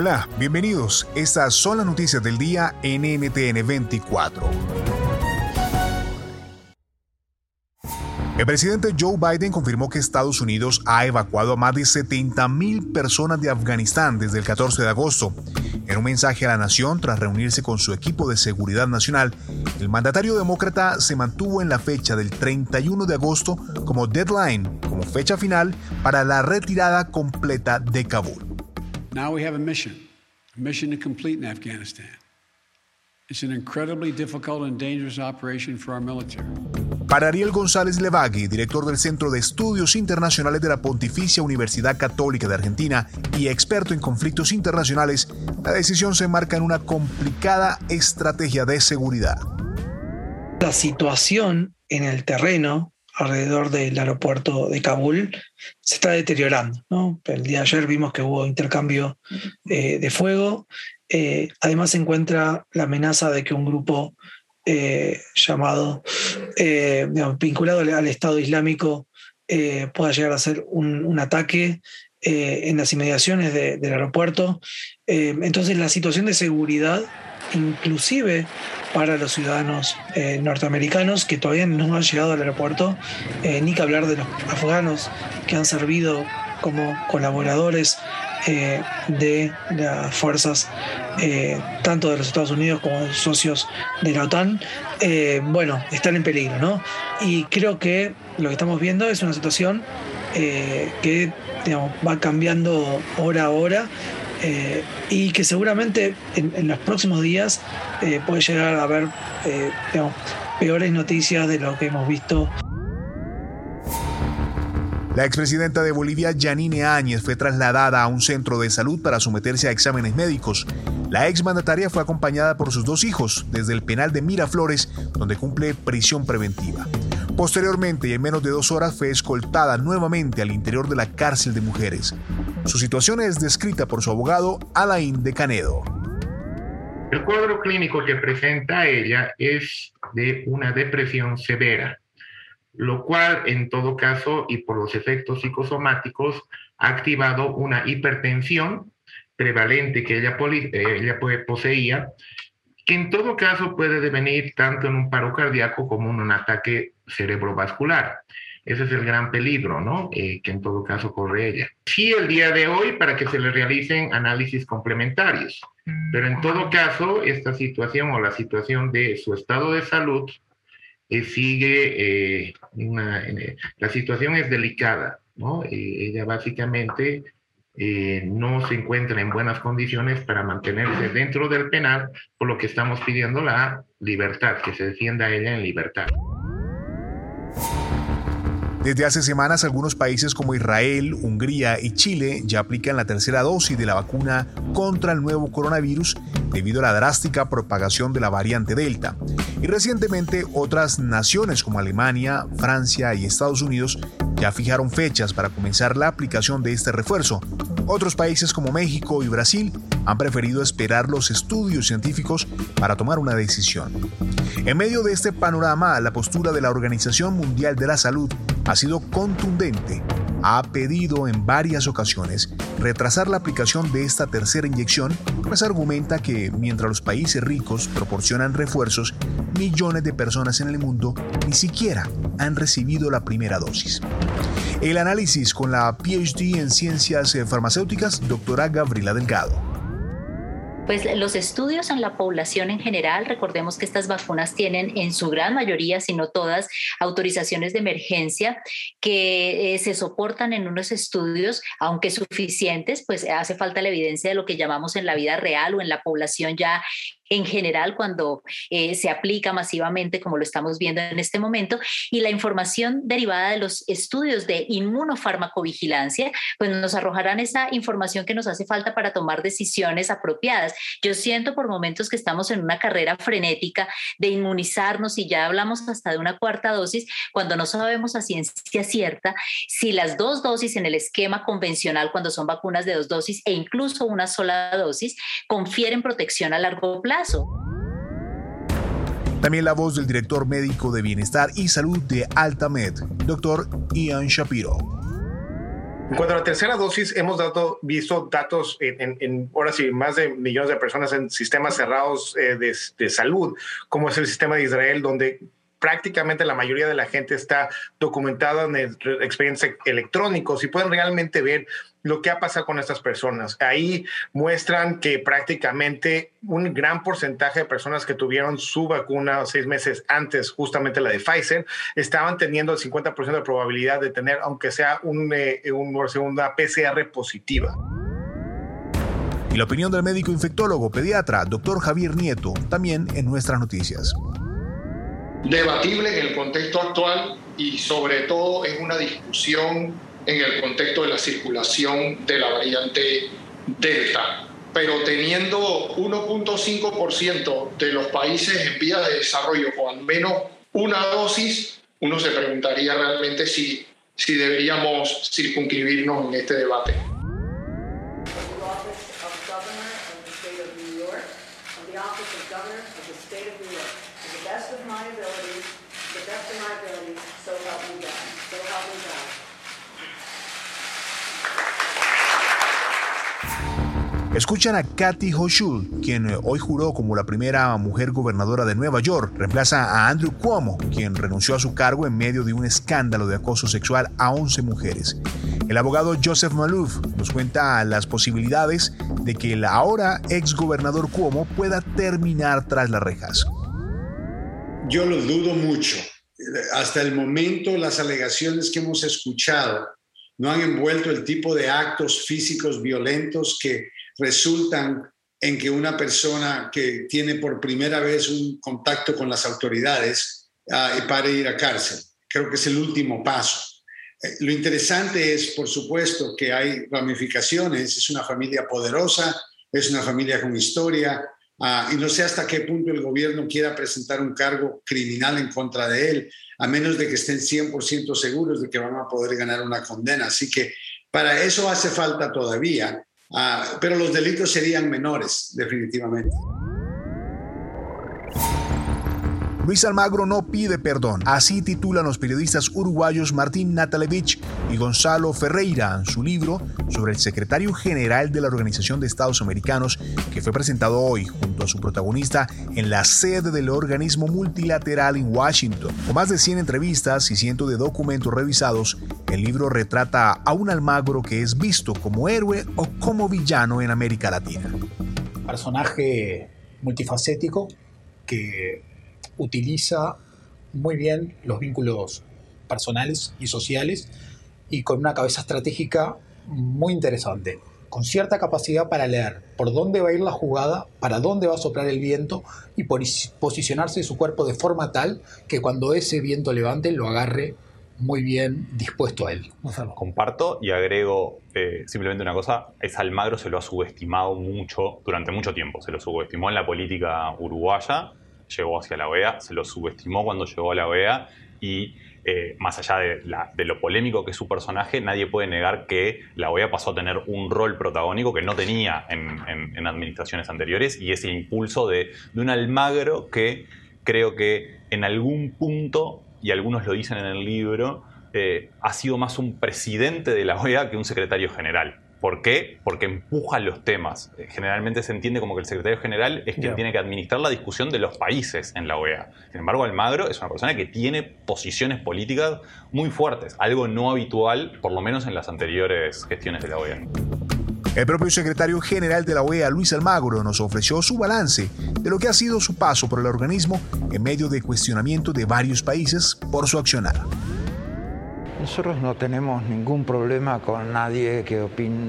Hola, bienvenidos. Estas son las noticias del día en NTN 24. El presidente Joe Biden confirmó que Estados Unidos ha evacuado a más de 70.000 personas de Afganistán desde el 14 de agosto. En un mensaje a la nación tras reunirse con su equipo de seguridad nacional, el mandatario demócrata se mantuvo en la fecha del 31 de agosto como deadline, como fecha final para la retirada completa de Kabul. Now we have a mission, a mission to complete in Afghanistan. It's an incredibly difficult and dangerous operation for our military. Para Ariel González Levagui, director del Centro de Estudios Internacionales de la Pontificia Universidad Católica de Argentina y experto en conflictos internacionales, la decisión se marca en una complicada estrategia de seguridad. La situación en el terreno alrededor del aeropuerto de Kabul se está deteriorando. ¿no? El día de ayer vimos que hubo intercambio eh, de fuego. Eh, además se encuentra la amenaza de que un grupo eh, llamado, vinculado al, Estado Islámico, pueda llegar a hacer un ataque en las inmediaciones de, del aeropuerto. entonces la situación de seguridad inclusive para los ciudadanos eh, norteamericanos que todavía no han llegado al aeropuerto, eh, ni que hablar de los afganos que han servido como colaboradores eh, de las fuerzas tanto de los Estados Unidos como socios de la OTAN, bueno, están en peligro, ¿no? Y creo que lo que estamos viendo es una situación que va cambiando hora a hora eh, y que seguramente en, los próximos días eh, puede llegar a haber eh, peores noticias de lo que hemos visto. La expresidenta de Bolivia, Janine Áñez, fue trasladada a un centro de salud para someterse a exámenes médicos. La exmandataria fue acompañada por sus dos hijos desde el penal de Miraflores, donde cumple prisión preventiva. Posteriormente y en menos de dos horas fue escoltada nuevamente al interior de la cárcel de mujeres. Su situación es descrita por su abogado Alain de Canedo. El cuadro clínico que presenta ella es de una depresión severa, lo cual en todo caso y por los efectos psicosomáticos ha activado una hipertensión prevalente que ella, eh, ella poseía que en todo caso puede devenir tanto en un paro cardíaco como en un ataque cerebrovascular. Ese es el gran peligro, ¿no? Eh, que en todo caso corre ella. Sí, el día de hoy para que se le realicen análisis complementarios, pero en todo caso, esta situación o la situación de su estado de salud sigue, eh, una, la situación es delicada, ¿no? ella básicamente eh, no se encuentra en buenas condiciones para mantenerse dentro del penal, por lo que estamos pidiendo la libertad, que se defienda ella en libertad. Desde hace semanas, algunos países como Israel, Hungría y Chile ya aplican la tercera dosis de la vacuna contra el nuevo coronavirus debido a la drástica propagación de la variante Delta. Y recientemente otras naciones como Alemania, Francia y Estados Unidos ya fijaron fechas para comenzar la aplicación de este refuerzo. Otros países como México y Brasil han preferido esperar los estudios científicos para tomar una decisión. En medio de este panorama, la postura de la Organización Mundial de la Salud ha sido contundente. ha pedido en varias ocasiones retrasar la aplicación de esta tercera inyección, pues argumenta que mientras los países ricos proporcionan refuerzos, millones de personas en el mundo ni siquiera han recibido la primera dosis. El análisis con la PhD en ciencias farmacéuticas, doctora Gabriela Delgado. Pues los estudios en la población en general, recordemos que estas vacunas tienen en su gran mayoría, si no todas, autorizaciones de emergencia que eh, se soportan en unos estudios, aunque suficientes, pues hace falta la evidencia de lo que llamamos en la vida real o en la población ya en general cuando eh, se aplica masivamente, como lo estamos viendo en este momento, y la información derivada de los estudios de inmunofarmacovigilancia, pues nos arrojarán esa información que nos hace falta para tomar decisiones apropiadas. Yo siento por momentos que estamos en una carrera frenética de inmunizarnos y ya hablamos hasta de una cuarta dosis cuando no sabemos a ciencia cierta si las dos dosis en el esquema convencional, cuando son vacunas de dos dosis e incluso una sola dosis, confieren protección a largo plazo también la voz del director médico de Bienestar y Salud de Altamed, doctor Ian Shapiro. En cuanto a la tercera dosis, hemos dado, visto datos en, en, ahora sí, más de millones de personas en sistemas cerrados eh, de, de, salud, como es el sistema de Israel, donde prácticamente la mayoría de la gente está documentada en expedientes electrónicos y pueden realmente ver lo que ha pasado con estas personas. Ahí muestran que prácticamente un gran porcentaje de personas que tuvieron su vacuna seis meses antes, justamente la de Pfizer, estaban teniendo el 50% de probabilidad de tener, aunque sea un, eh, una segunda PCR positiva. Y la opinión del médico infectólogo pediatra, doctor Javier Nieto, también en nuestras noticias debatible en el contexto actual y sobre todo en una discusión en el contexto de la circulación de la variante Delta. Pero teniendo 1.5% de los países en vía de desarrollo con al menos una dosis, uno se preguntaría realmente si, si deberíamos circunscribirnos en este debate. the office of governor of the state of New York to the best of my abilities, to the best of my abilities, so help me God. So help me God. Escuchan a Kathy Hochul, quien eh, hoy juró como la primera mujer gobernadora de Nueva York. Reemplaza a Andrew Cuomo, quien renunció a su cargo en medio de un escándalo de acoso sexual a 11 mujeres. El abogado Joseph Malouf nos cuenta las posibilidades de que el ahora ex gobernador Cuomo pueda terminar tras las rejas. Yo lo dudo mucho. Hasta el momento las alegaciones que hemos escuchado no han envuelto el tipo de actos físicos violentos que resultan en que una persona que tiene por primera vez un contacto con las autoridades uh, para ir a cárcel. Creo que es el último paso. Eh, lo interesante es, por supuesto, que hay ramificaciones, es una familia poderosa, es una familia con historia, uh, y no sé hasta qué punto el gobierno quiera presentar un cargo criminal en contra de él, a menos de que estén 100% seguros de que van a poder ganar una condena. Así que para eso hace falta todavía Ah, pero los delitos serían menores, definitivamente. Luis Almagro no pide perdón. Así titulan los periodistas uruguayos Martín Natalevich y Gonzalo Ferreira su libro sobre el secretario general de la Organización de Estados Americanos que fue presentado hoy junto a su protagonista en la sede del organismo multilateral en Washington. Con más de 100 entrevistas y cientos de documentos revisados, el libro retrata a un Almagro que es visto como héroe o como villano en América Latina. Personaje multifacético que utiliza muy bien los vínculos personales y sociales y con una cabeza estratégica muy interesante, con cierta capacidad para leer por dónde va a ir la jugada, para dónde va a soplar el viento y posicionarse su cuerpo de forma tal que cuando ese viento levante lo agarre muy bien dispuesto a él. Comparto y agrego eh, simplemente una cosa, es Almagro se lo ha subestimado mucho durante mucho tiempo, se lo subestimó en la política uruguaya llegó hacia la OEA, se lo subestimó cuando llegó a la OEA y eh, más allá de, lo polémico que es su personaje, nadie puede negar que la OEA pasó a tener un rol protagónico que no tenía en, administraciones anteriores y ese impulso de, un Almagro que creo que en algún punto, y algunos lo dicen en el libro, eh, ha sido más un presidente de la OEA que un secretario general. ¿Por qué? Porque empuja los temas. Eh, generalmente se entiende como que el secretario general es quien tiene que administrar la discusión de los países en la OEA. Sin embargo, Almagro es una persona que tiene posiciones políticas muy fuertes, algo no habitual, por lo menos en las anteriores gestiones de la OEA. El propio secretario general de la OEA, Luis Almagro, nos ofreció su balance de lo que ha sido su paso por el organismo en medio de cuestionamiento de varios países por su accionar. Nosotros no tenemos ningún problema con nadie que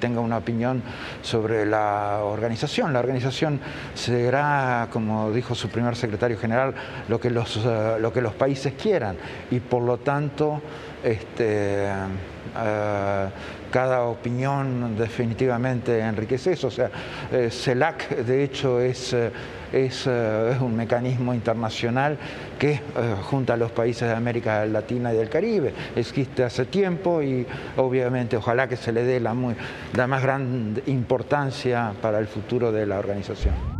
tenga una opinión sobre la organización. La organización será, como dijo su primer secretario general, lo que los, eh, lo que los países quieran y por lo tanto este, eh, cada opinión definitivamente enriquece eso. O sea, eh, CELAC de hecho es, eh, es, un mecanismo internacional que junta a los países de América Latina y del Caribe. Existe hace tiempo y obviamente ojalá que se le dé la más gran importancia para el futuro de la organización.